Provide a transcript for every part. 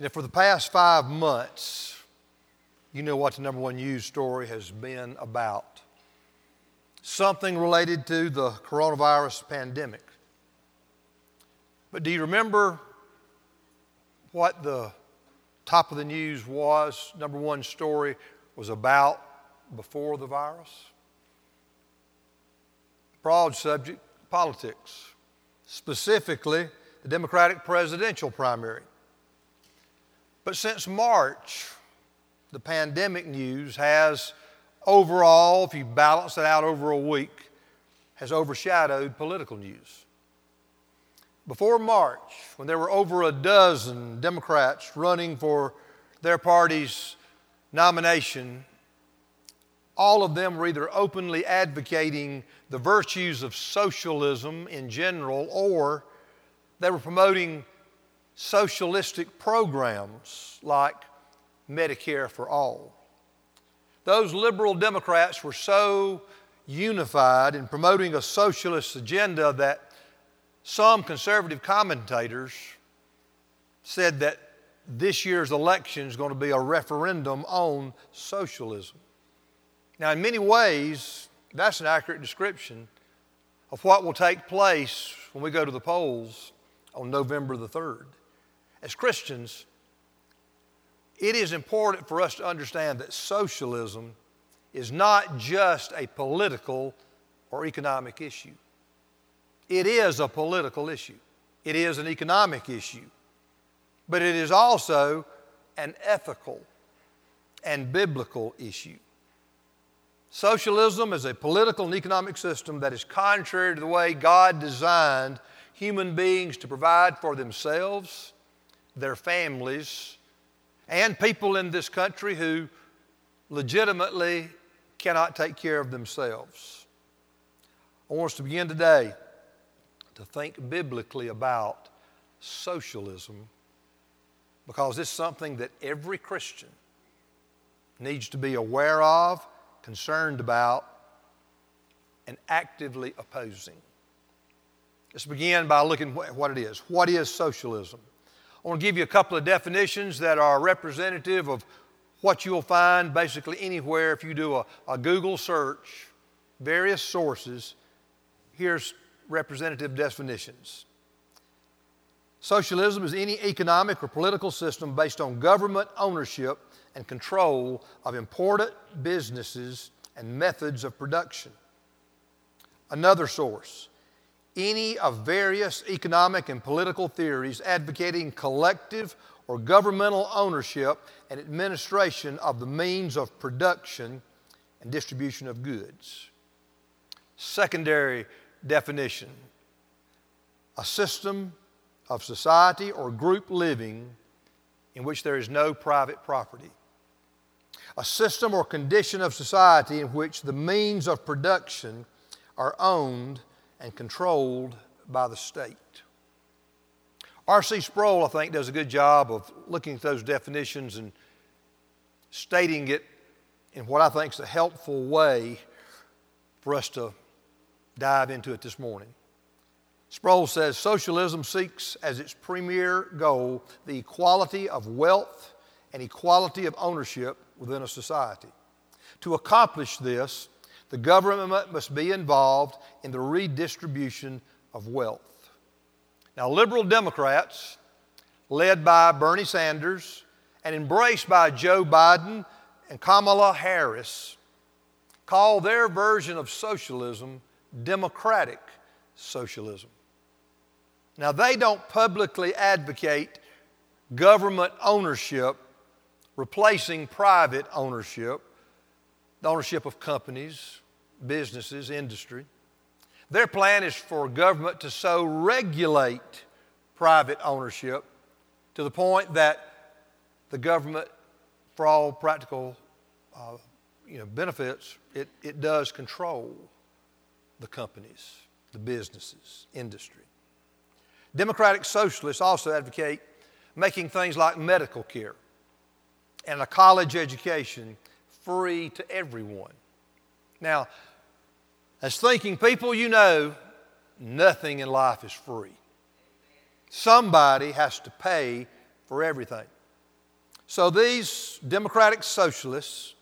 And for the past five months, you know what the number one news story has been about. Something related to the coronavirus pandemic. But do you remember what the top of the news was? Number one story was about before the virus? Broad subject politics, specifically the Democratic presidential primary. But since March, the pandemic news has overall, if you balance it out over a week, has overshadowed political news. Before March, when there were over a dozen Democrats running for their party's nomination, all of them were either openly advocating the virtues of socialism in general or they were promoting socialistic programs like Medicare for all. Those liberal Democrats were so unified in promoting a socialist agenda that some conservative commentators said that this year's election is going to be a referendum on socialism. Now, in many ways, that's an accurate description of what will take place when we go to the polls on November the 3rd. As Christians, it is important for us to understand that socialism is not just a political or economic issue. It is a political issue, it is an economic issue, but it is also an ethical and biblical issue. Socialism is a political and economic system that is contrary to the way God designed human beings to provide for themselves their families, and people in this country who legitimately cannot take care of themselves. I want us to begin today to think biblically about socialism because it's something that every Christian needs to be aware of, concerned about, and actively opposing. Let's begin by looking at what it is. What is socialism? I want to give you a couple of definitions that are representative of what you'll find basically anywhere if you do a, a Google search, various sources. Here's representative definitions. Socialism is any economic or political system based on government ownership and control of important businesses and methods of production. Another source any of various economic and political theories advocating collective or governmental ownership and administration of the means of production and distribution of goods. Secondary definition a system of society or group living in which there is no private property. A system or condition of society in which the means of production are owned and controlled by the state. R.C. Sproul, I think, does a good job of looking at those definitions and stating it in what I think is a helpful way for us to dive into it this morning. Sproul says socialism seeks as its premier goal the equality of wealth and equality of ownership within a society. To accomplish this, the government must be involved in the redistribution of wealth. Now, liberal Democrats, led by Bernie Sanders and embraced by Joe Biden and Kamala Harris, call their version of socialism democratic socialism. Now, they don't publicly advocate government ownership replacing private ownership the ownership of companies, businesses, industry. Their plan is for government to so regulate private ownership to the point that the government, for all practical uh, you know, benefits, it, it does control the companies, the businesses, industry. Democratic socialists also advocate making things like medical care and a college education free to everyone. Now, as thinking people, you know nothing in life is free. Somebody has to pay for everything. So these democratic socialists,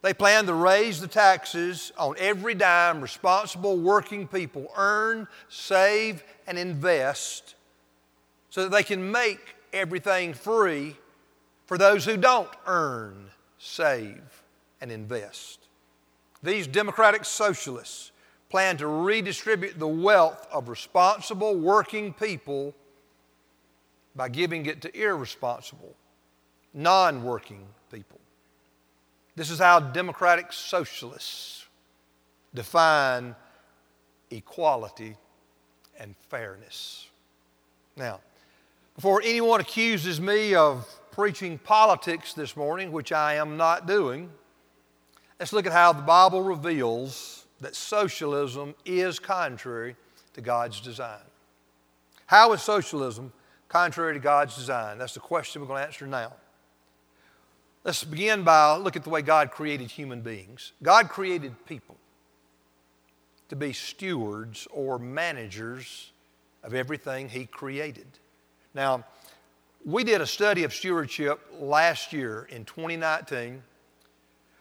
they plan to raise the taxes on every dime responsible working people earn, save, and invest so that they can make everything free for those who don't earn, save, and invest. These democratic socialists plan to redistribute the wealth of responsible working people by giving it to irresponsible, non working people. This is how democratic socialists define equality and fairness. Now, before anyone accuses me of preaching politics this morning, which I am not doing, let's look at how the Bible reveals that socialism is contrary to God's design. How is socialism contrary to God's design? That's the question we're going to answer now. Let's begin by look at the way God created human beings. God created people to be stewards or managers of everything He created. Now, we did a study of stewardship last year in 2019,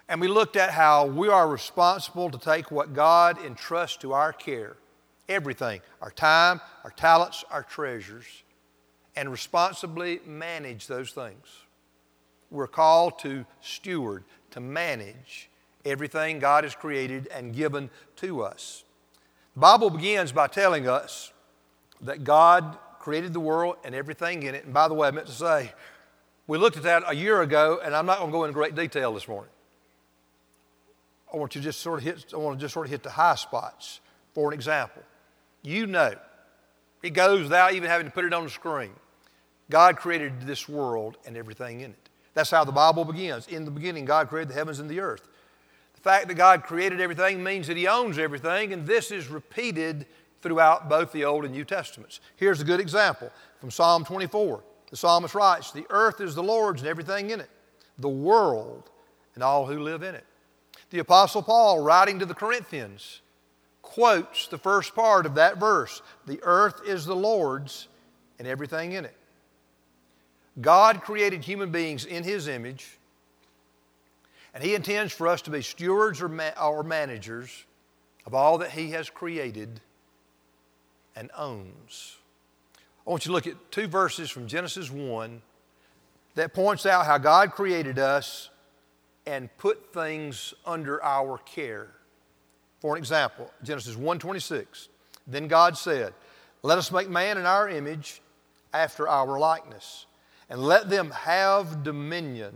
and we looked at how we are responsible to take what God entrusts to our care everything our time, our talents, our treasures and responsibly manage those things. We're called to steward, to manage everything God has created and given to us. The Bible begins by telling us that God created the world and everything in it. And by the way, I meant to say, we looked at that a year ago, and I'm not going to go into great detail this morning. I want you to just sort of hit, I want to just sort of hit the high spots. For an example, you know, it goes without even having to put it on the screen. God created this world and everything in it. That's how the Bible begins. In the beginning, God created the heavens and the earth. The fact that God created everything means that He owns everything, and this is repeated throughout both the Old and New Testaments. Here's a good example from Psalm 24. The psalmist writes, The earth is the Lord's and everything in it, the world and all who live in it. The Apostle Paul, writing to the Corinthians, quotes the first part of that verse The earth is the Lord's and everything in it. God created human beings in His image, and He intends for us to be stewards or, ma- or managers of all that He has created and owns. I want you to look at two verses from Genesis 1 that points out how God created us and put things under our care. For an example, Genesis 1:26. Then God said, "Let us make man in our image, after our likeness." and let them have dominion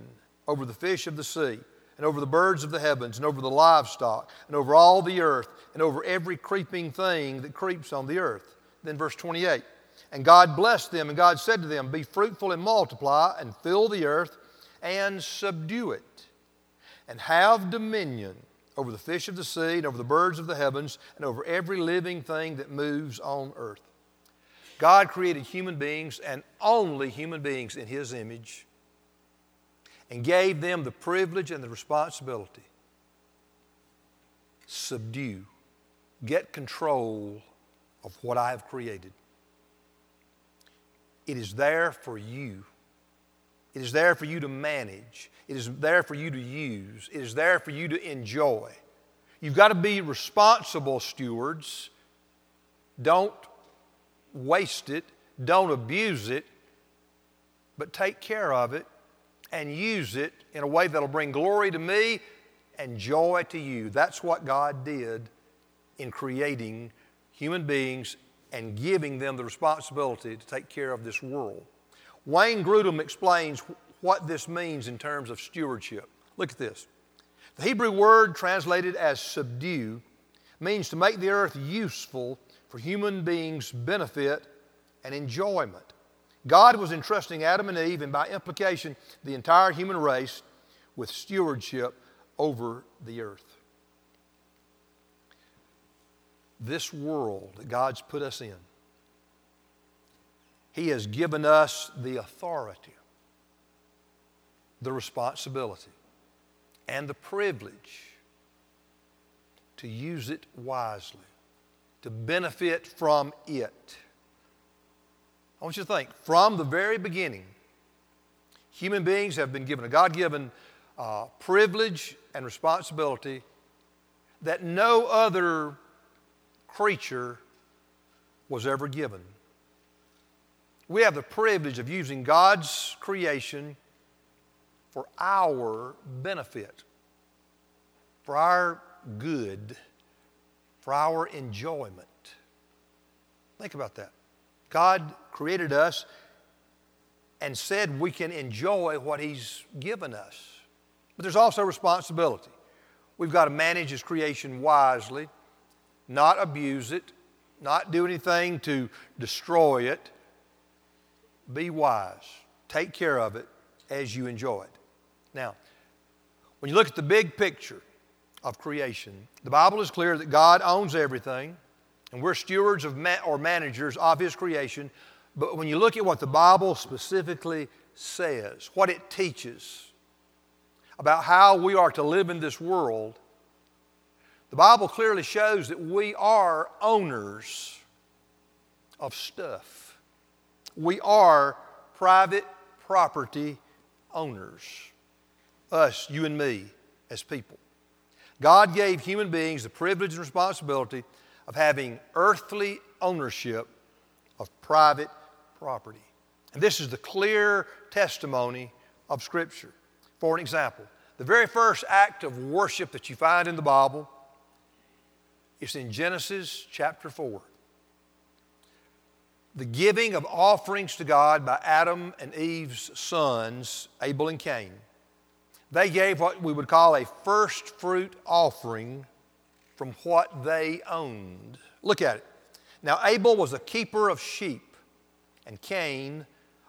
over the fish of the sea, and over the birds of the heavens, and over the livestock, and over all the earth, and over every creeping thing that creeps on the earth. Then, verse 28 And God blessed them, and God said to them, Be fruitful and multiply, and fill the earth, and subdue it, and have dominion over the fish of the sea, and over the birds of the heavens, and over every living thing that moves on earth. God created human beings and only human beings in His image and gave them the privilege and the responsibility. Subdue, get control of what I have created. It is there for you. It is there for you to manage. It is there for you to use. It is there for you to enjoy. You've got to be responsible stewards. Don't waste it, don't abuse it, but take care of it and use it in a way that'll bring glory to me and joy to you. That's what God did in creating human beings and giving them the responsibility to take care of this world. Wayne Grudem explains what this means in terms of stewardship. Look at this. The Hebrew word translated as subdue means to make the earth useful for human beings' benefit and enjoyment. God was entrusting Adam and Eve, and by implication, the entire human race, with stewardship over the earth. This world that God's put us in, He has given us the authority, the responsibility, and the privilege to use it wisely to benefit from it. I want you to think from the very beginning, Human beings have been given a God given uh, privilege and responsibility that no other creature was ever given. We have the privilege of using God's creation for our benefit, for our good, for our enjoyment. Think about that. God created us and said we can enjoy what He's given us. But there's also responsibility. We've got to manage His creation wisely, not abuse it, not do anything to destroy it. Be wise. Take care of it as you enjoy it. Now, when you look at the big picture of creation, the Bible is clear that God owns everything, and we're stewards of ma- or managers of His creation. But when you look at what the Bible specifically says, what it teaches about how we are to live in this world, the Bible clearly shows that we are owners of stuff. We are private property owners. Us, you and me, as people. God gave human beings the privilege and responsibility of having earthly ownership of private property. And this is the clear testimony of Scripture. For an example, the very first act of worship that you find in the Bible is in Genesis chapter 4. The giving of offerings to God by Adam and Eve's sons, Abel and Cain. They gave what we would call a first fruit offering from what they owned. Look at it. Now, Abel was a keeper of sheep and Cain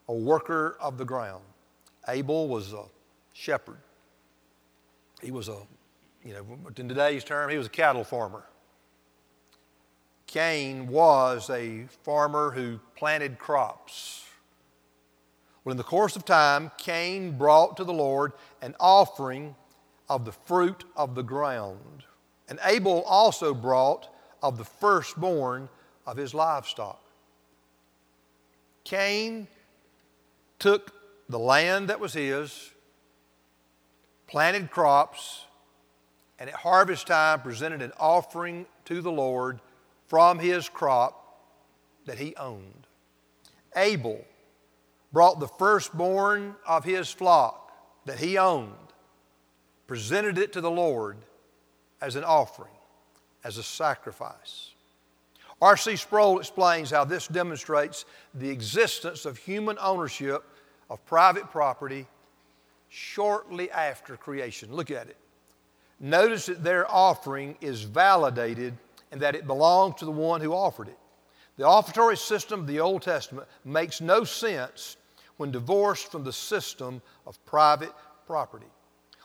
a worker of the ground. Abel was a shepherd. He was a, you know, in today's term, he was a cattle farmer. Cain was a farmer who planted crops. Well, in the course of time, Cain brought to the Lord an offering of the fruit of the ground. And Abel also brought of the firstborn of his livestock. Cain took the land that was his, planted crops, and at harvest time presented an offering to the Lord from his crop that he owned. Abel brought the firstborn of his flock that he owned, presented it to the Lord as an offering, as a sacrifice. R.C. Sproul explains how this demonstrates the existence of human ownership of private property shortly after creation. Look at it. Notice that their offering is validated and that it belongs to the one who offered it. The offertory system of the Old Testament makes no sense when divorced from the system of private property.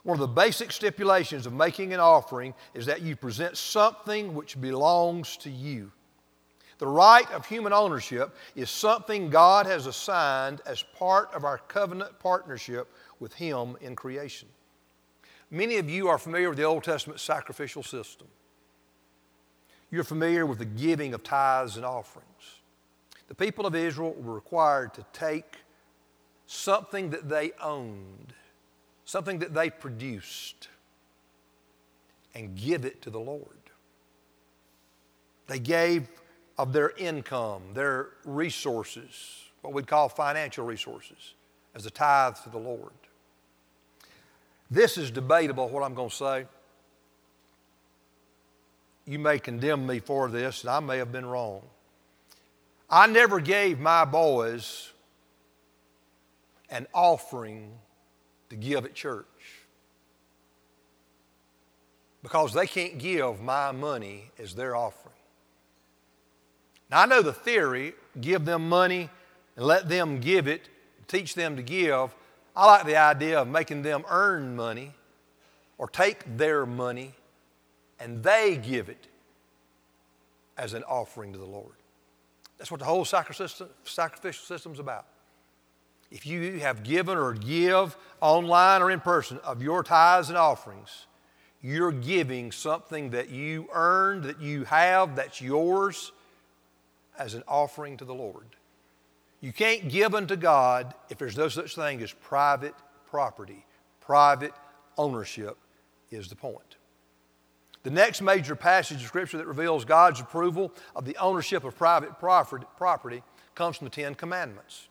One of the basic stipulations of making an offering is that you present something which belongs to you. The right of human ownership is something God has assigned as part of our covenant partnership with Him in creation. Many of you are familiar with the Old Testament sacrificial system. You're familiar with the giving of tithes and offerings. The people of Israel were required to take something that they owned, something that they produced, and give it to the Lord. They gave of their income, their resources, what we'd call financial resources, as a tithe to the Lord. This is debatable, what I'm going to say. You may condemn me for this, and I may have been wrong. I never gave my boys an offering to give at church because they can't give my money as their offering. Now, I know the theory give them money and let them give it, teach them to give. I like the idea of making them earn money or take their money and they give it as an offering to the Lord. That's what the whole sacrificial system is about. If you have given or give online or in person of your tithes and offerings, you're giving something that you earned, that you have, that's yours, as an offering to the Lord. You can't give unto God if there's no such thing as private property. Private ownership is the point. The next major passage of Scripture that reveals God's approval of the ownership of private property comes from the Ten Commandments.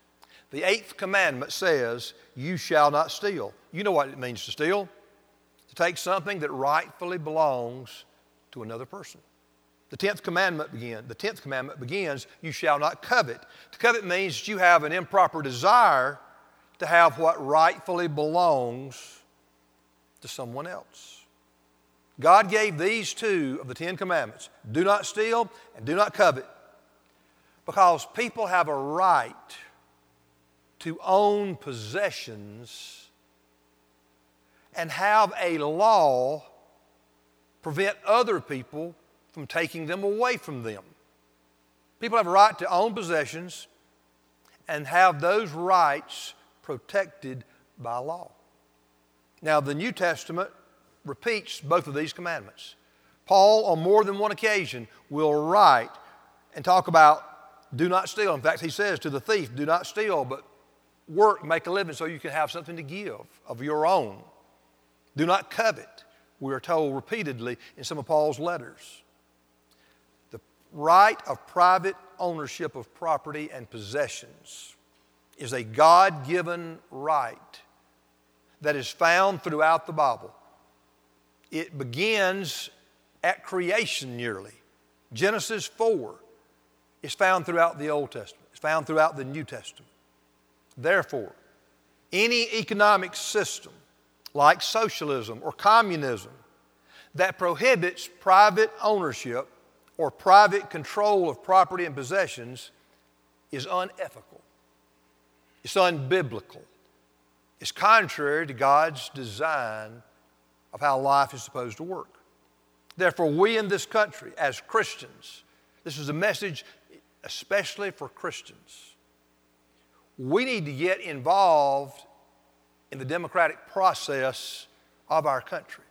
The eighth commandment says, You shall not steal. You know what it means to steal to take something that rightfully belongs to another person. The tenth commandment begins. The tenth commandment begins, "You shall not covet." To covet means that you have an improper desire to have what rightfully belongs to someone else. God gave these two of the Ten Commandments do not steal and do not covet because people have a right to own possessions and have a law prevent other people from taking them away from them. People have a right to own possessions and have those rights protected by law. Now, the New Testament repeats both of these commandments. Paul, on more than one occasion, will write and talk about do not steal. In fact, he says to the thief, do not steal, but work, make a living so you can have something to give of your own. Do not covet, we are told repeatedly in some of Paul's letters. The right of private ownership of property and possessions is a God given right that is found throughout the Bible. It begins at creation nearly. Genesis 4 is found throughout the Old Testament, it's found throughout the New Testament. Therefore, any economic system like socialism or communism that prohibits private ownership or private control of property and possessions is unethical. It's unbiblical. It's contrary to God's design of how life is supposed to work. Therefore, we in this country, as Christians, this is a message especially for Christians. We need to get involved in the democratic process of our country.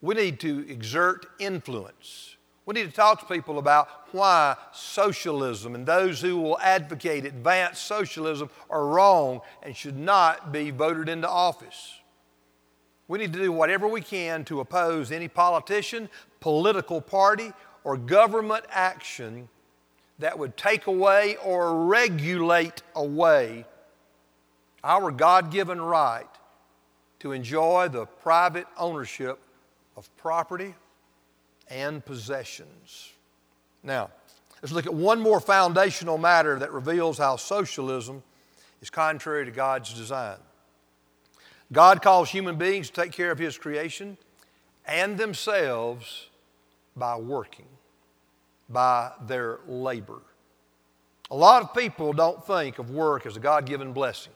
We need to exert influence. We need to talk to people about why socialism and those who will advocate advanced socialism are wrong and should not be voted into office. We need to do whatever we can to oppose any politician, political party, or government action that would take away or regulate away our God given right to enjoy the private ownership of property and possessions. Now, let's look at one more foundational matter that reveals how socialism is contrary to God's design. God calls human beings to take care of His creation and themselves by working, by their labor. A lot of people don't think of work as a God given blessing.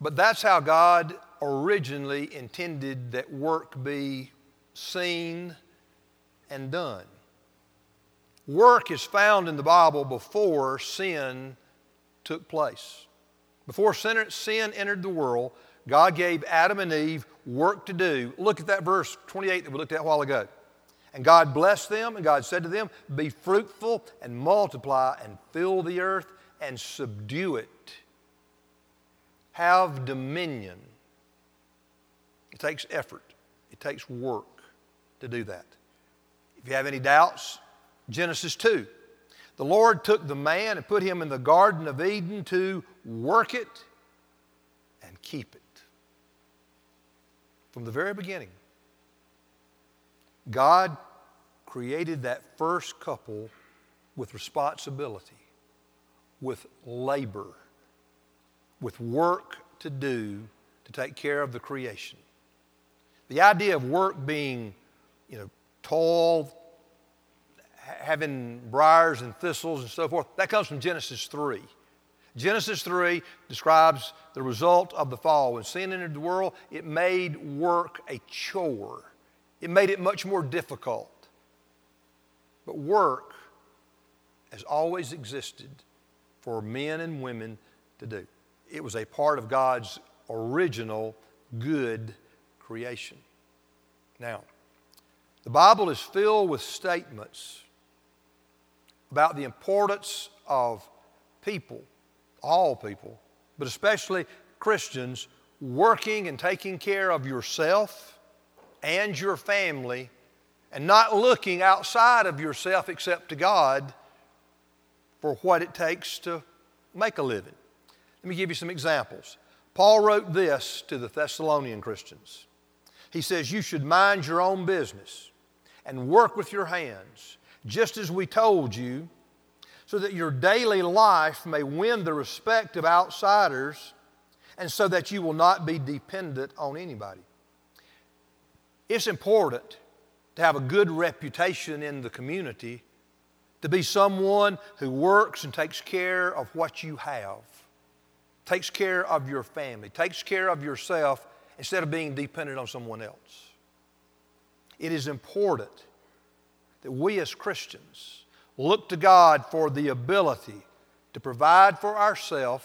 But that's how God originally intended that work be seen and done. Work is found in the Bible before sin took place. Before sin entered the world, God gave Adam and Eve work to do. Look at that verse 28 that we looked at a while ago. And God blessed them, and God said to them, Be fruitful and multiply and fill the earth and subdue it. Have dominion. It takes effort, it takes work to do that. If you have any doubts, Genesis 2. The Lord took the man and put him in the Garden of Eden to work it and keep it. From the very beginning, God created that first couple with responsibility, with labor, with work to do to take care of the creation. The idea of work being, you know, toil, having briars and thistles and so forth, that comes from Genesis 3. Genesis 3 describes the result of the fall. When sin entered the world, it made work a chore, it made it much more difficult. But work has always existed for men and women to do. It was a part of God's original good creation. Now, the Bible is filled with statements about the importance of people, all people, but especially Christians, working and taking care of yourself and your family and not looking outside of yourself except to God for what it takes to make a living. Let me give you some examples. Paul wrote this to the Thessalonian Christians. He says, You should mind your own business and work with your hands, just as we told you, so that your daily life may win the respect of outsiders and so that you will not be dependent on anybody. It's important to have a good reputation in the community, to be someone who works and takes care of what you have, takes care of your family, takes care of yourself instead of being dependent on someone else. It is important that we as Christians look to God for the ability to provide for ourselves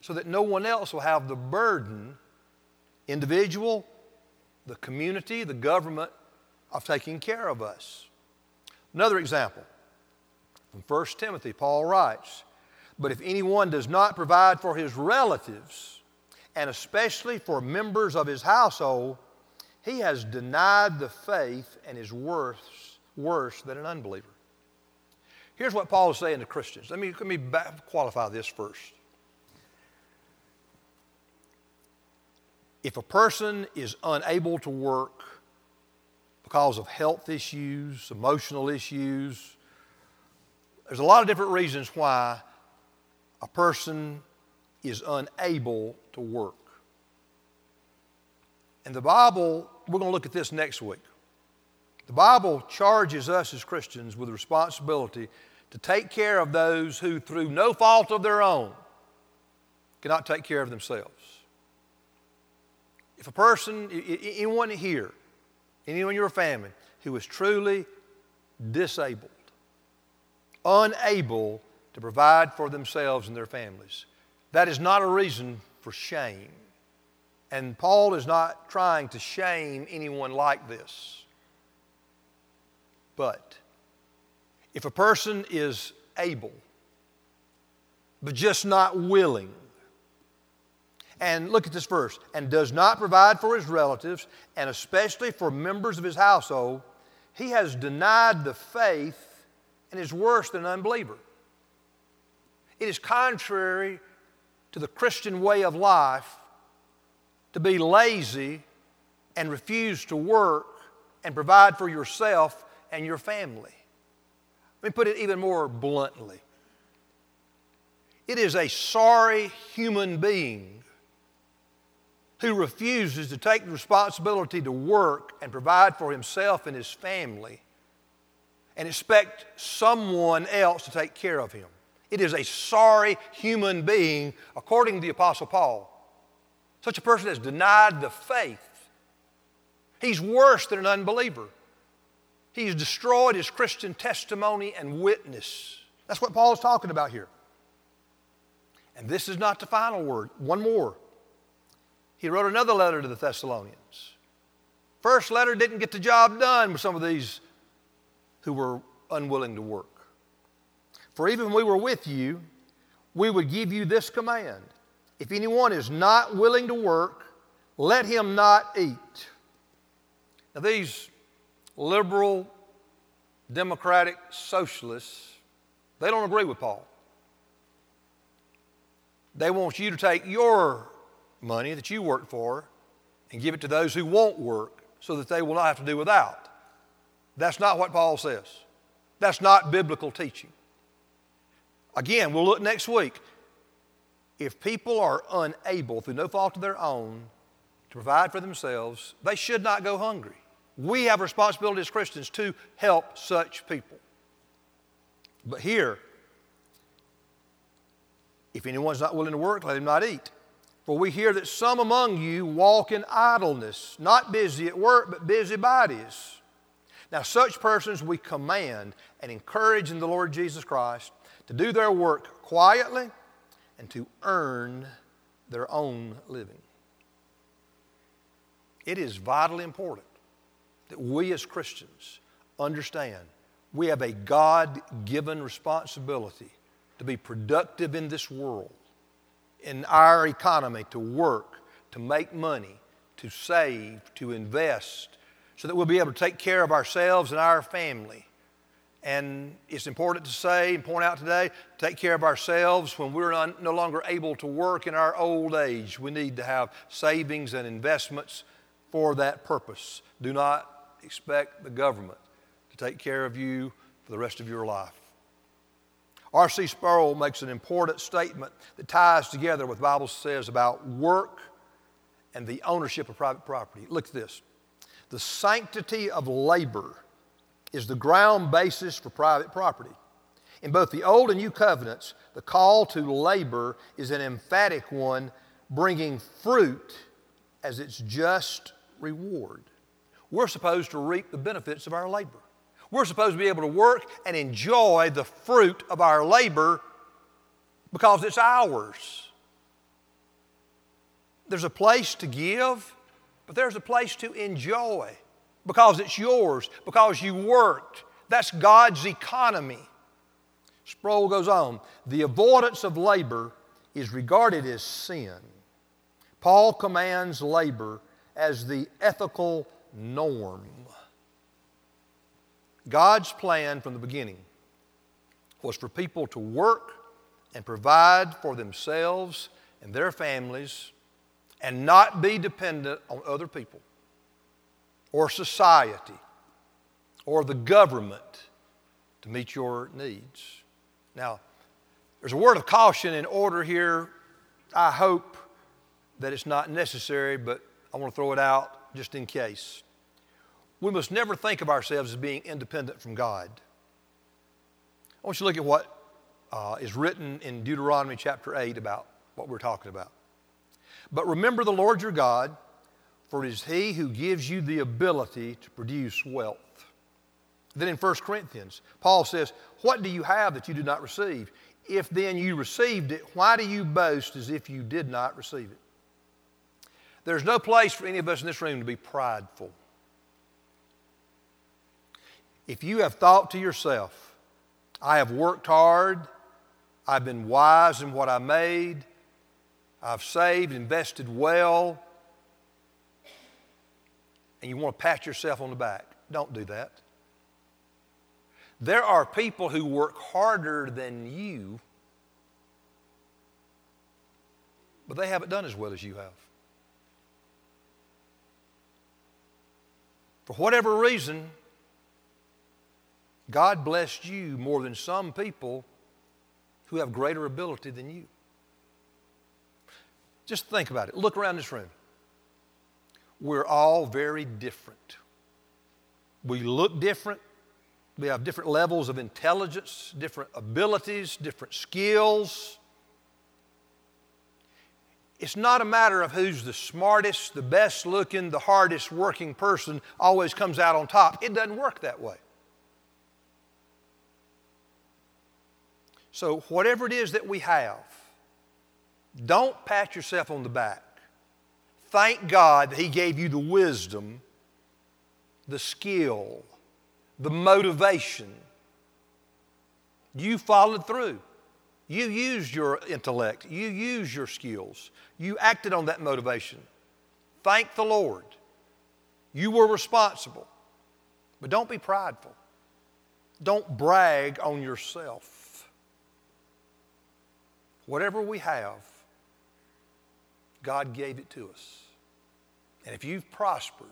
so that no one else will have the burden, individual the community, the government, of taking care of us. Another example from 1 Timothy, Paul writes, But if anyone does not provide for his relatives, and especially for members of his household, he has denied the faith and is worse, worse than an unbeliever. Here's what Paul is saying to Christians. Let me, let me qualify this first. If a person is unable to work because of health issues, emotional issues, there's a lot of different reasons why a person is unable to work. And the Bible, we're going to look at this next week. The Bible charges us as Christians with the responsibility to take care of those who, through no fault of their own, cannot take care of themselves. If a person, anyone here, anyone in your family who is truly disabled, unable to provide for themselves and their families, that is not a reason for shame. And Paul is not trying to shame anyone like this. But if a person is able, but just not willing, and look at this verse and does not provide for his relatives, and especially for members of his household, he has denied the faith and is worse than an unbeliever. It is contrary to the Christian way of life to be lazy and refuse to work and provide for yourself and your family. Let me put it even more bluntly. It is a sorry human being who refuses to take the responsibility to work and provide for himself and his family and expect someone else to take care of him. It is a sorry human being, according to the Apostle Paul. Such a person has denied the faith. He's worse than an unbeliever. He's destroyed his Christian testimony and witness. That's what Paul is talking about here. And this is not the final word. One more he wrote another letter to the Thessalonians. First letter didn't get the job done with some of these who were unwilling to work. For even when we were with you, we would give you this command if anyone is not willing to work, let him not eat. Now, these liberal, democratic socialists, they don't agree with Paul. They want you to take your money that you work for and give it to those who won't work so that they will not have to do without. That's not what Paul says. That's not biblical teaching. Again, we'll look next week. If people are unable, through no fault of their own, to provide for themselves, they should not go hungry. We have a responsibility as Christians to help such people. But here, if anyone's not willing to work, let him not eat. For we hear that some among you walk in idleness, not busy at work, but busy bodies. Now, such persons we command and encourage in the Lord Jesus Christ to do their work quietly and to earn their own living. It is vitally important that we as Christians understand We have a God given responsibility to be productive in this world, in our economy, to work, to make money, to save, to invest, so that we'll be able to take care of ourselves and our family. And it's important to say and point out today take care of ourselves when we're no longer able to work in our old age. We need to have savings and investments for that purpose. Do not expect the government to take care of you for the rest of your life. R.C. Sproul makes an important statement that ties together what the Bible says about work and the ownership of private property. Look at this. The sanctity of labor is the ground basis for private property. In both the Old and New Covenants, the call to labor is an emphatic one, bringing fruit as its just reward. We're supposed to reap the benefits of our labor. We're supposed to be able to work and enjoy the fruit of our labor because it's ours. There's a place to give, but there's a place to enjoy because it's yours, because you worked. That's God's economy. Sproul goes on the avoidance of labor is regarded as sin. Paul commands labor as the ethical norm. God's plan from the beginning was for people to work and provide for themselves and their families and not be dependent on other people or society or the government to meet your needs. Now, there's a word of caution in order here. I hope that it's not necessary, but I want to throw it out just in case. We must never think of ourselves as being independent from God. I want you to look at what uh, is written in Deuteronomy chapter 8 about what we're talking about. But remember the Lord your God, for it is He who gives you the ability to produce wealth. Then in 1 Corinthians, Paul says, What do you have that you did not receive? If then you received it, why do you boast as if you did not receive it? There's no place for any of us in this room to be prideful. If you have thought to yourself, I have worked hard, I've been wise in what I made, I've saved, invested well, and you want to pat yourself on the back, don't do that. There are people who work harder than you, but they haven't done as well as you have. For whatever reason, God blessed you more than some people who have greater ability than you. Just think about it. Look around this room. We're all very different. We look different. We have different levels of intelligence, different abilities, different skills. It's not a matter of who's the smartest, the best looking, the hardest working person always comes out on top. It doesn't work that way. So, whatever it is that we have, don't pat yourself on the back. Thank God that He gave you the wisdom, the skill, the motivation. You followed through. You used your intellect. You used your skills. You acted on that motivation. Thank the Lord. You were responsible. But don't be prideful. Don't brag on yourself. Whatever we have, God gave it to us. And if you've prospered,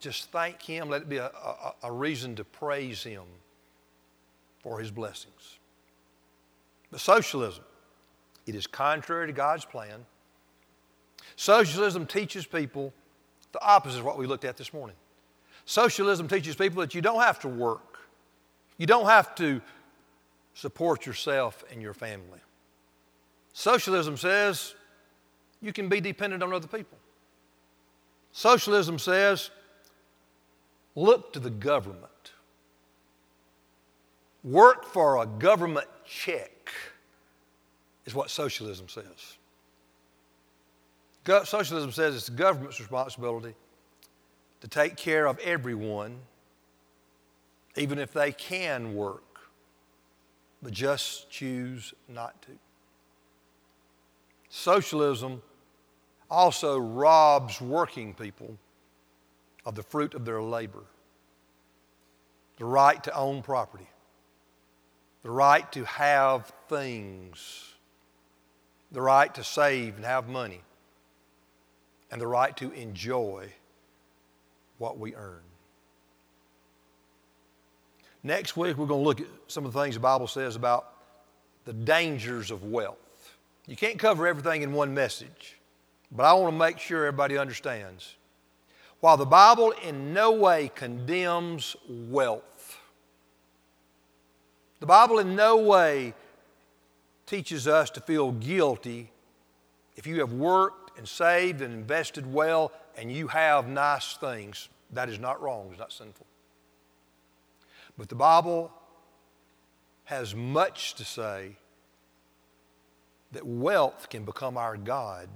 just thank Him. Let it be a, a, a reason to praise Him for His blessings. But socialism, it is contrary to God's plan. Socialism teaches people the opposite of what we looked at this morning. Socialism teaches people that you don't have to work, you don't have to support yourself and your family. Socialism says you can be dependent on other people. Socialism says look to the government. Work for a government check, is what socialism says. Go- socialism says it's the government's responsibility to take care of everyone even if they can work, but just choose not to. Socialism also robs working people of the fruit of their labor the right to own property, the right to have things, the right to save and have money, and the right to enjoy what we earn. Next week, we're going to look at some of the things the Bible says about the dangers of wealth. You can't cover everything in one message, but I want to make sure everybody understands. While the Bible in no way condemns wealth, the Bible in no way teaches us to feel guilty if you have worked and saved and invested well and you have nice things. That is not wrong, it's not sinful. But the Bible has much to say that wealth can become our God.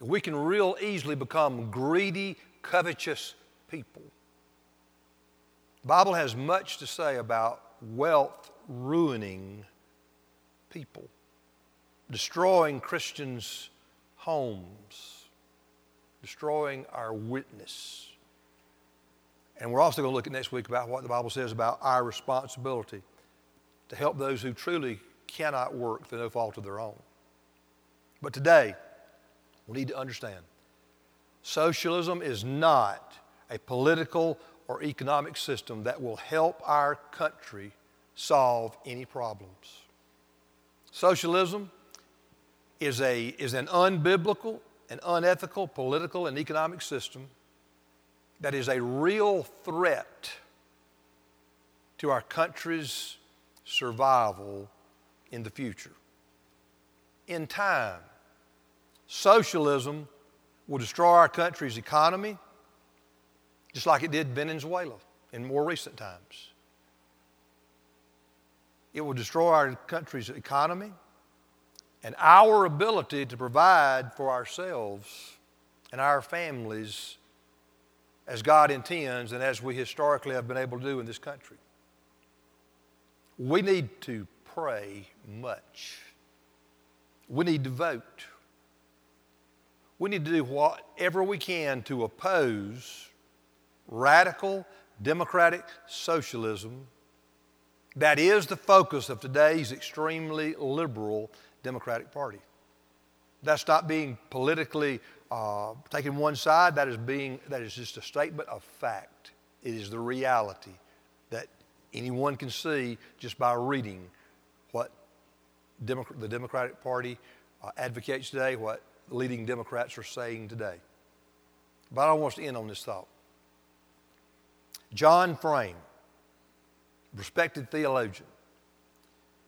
We can real easily become greedy, covetous people. The Bible has much to say about wealth ruining people, destroying Christians' homes, destroying our witness. And we're also going to look at next week about what the Bible says about our responsibility to help those who truly cannot work through no fault of their own. But today, we need to understand socialism is not a political or economic system that will help our country solve any problems. Socialism is, a, is an unbiblical and unethical political and economic system that is a real threat to our country's survival in the future. In time, socialism will destroy our country's economy, just like it did Venezuela in more recent times. It will destroy our country's economy and our ability to provide for ourselves and our families as God intends and as we historically have been able to do in this country. We need to pray much. We need to vote. We need to do whatever we can to oppose radical democratic socialism that is the focus of today's extremely liberal Democratic Party. That's not being politically uh, taking one side, that is, being, that is just a statement of fact. It is the reality that anyone can see just by reading what the Democratic Party uh, advocates today, what leading Democrats are saying today. But I want to end on this thought. John Frame, respected theologian,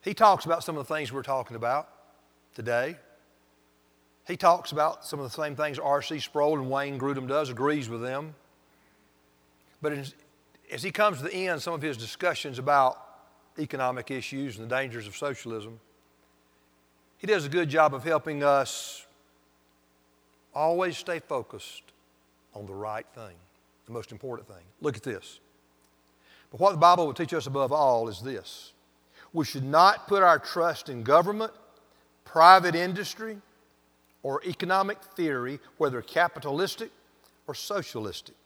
he talks about some of the things we're talking about today. He talks about some of the same things R.C. Sproul and Wayne Grudem does, agrees with them. But as he comes to the end, some of his discussions about economic issues and the dangers of socialism, he does a good job of helping us always stay focused on the right thing, the most important thing. Look at this. But what the Bible will teach us above all is this we should not put our trust in government, private industry, or economic theory, whether capitalistic or socialistic.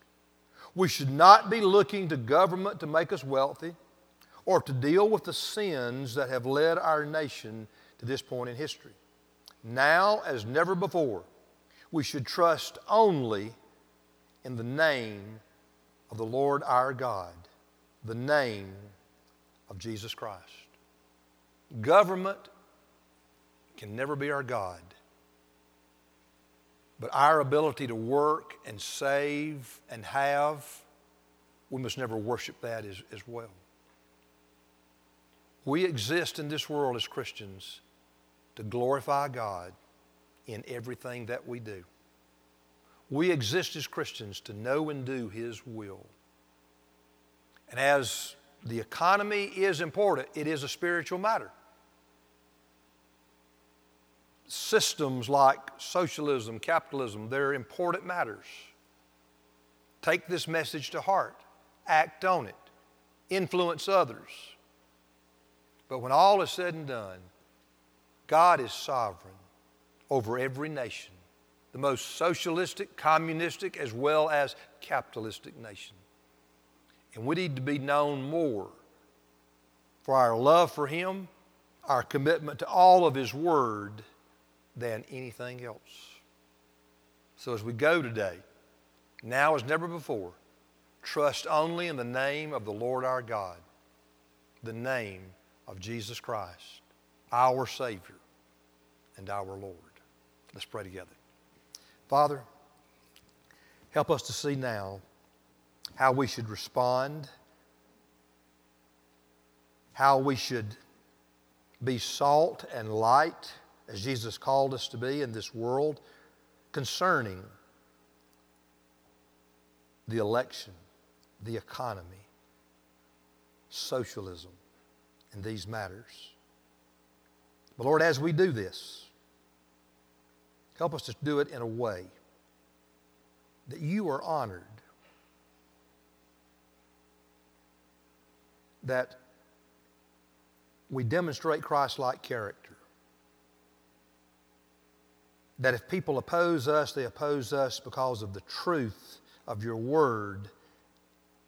We should not be looking to government to make us wealthy or to deal with the sins that have led our nation to this point in history. Now, as never before, we should trust only in the name of the Lord our God, the name of Jesus Christ. Government can never be our God. But our ability to work and save and have, we must never worship that as, as well. We exist in this world as Christians to glorify God in everything that we do. We exist as Christians to know and do His will. And as the economy is important, it is a spiritual matter systems like socialism, capitalism, they're important matters. Take this message to heart. act on it, influence others. But when all is said and done, God is sovereign over every nation, the most socialistic, communistic, as well as capitalistic nation. And we need to be known more for our love for Him, our commitment to all of His Word, than anything else. So as we go today, now as never before, trust only in the name of the Lord our God, the name of Jesus Christ, our Savior and our Lord. Let's pray together. Father, help us to see now how we should respond, how we should be salt and light as Jesus called us to be in this world concerning the election, the economy, socialism, and these matters. But Lord, as we do this, help us to do it in a way that you are honored, that we demonstrate Christ like character. That if people oppose us, they oppose us because of the truth of your word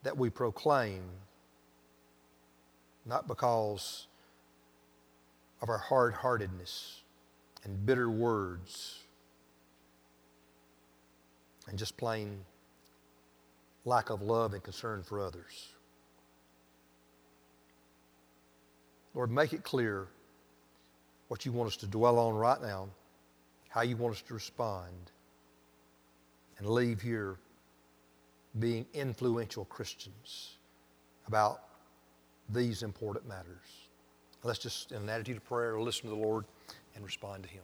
that we proclaim, not because of our hard heartedness and bitter words and just plain lack of love and concern for others. Lord, make it clear what you want us to dwell on right now, how you want us to respond, and leave here being influential Christians about these important matters. Let's just, in an attitude of prayer, listen to the Lord and respond to Him.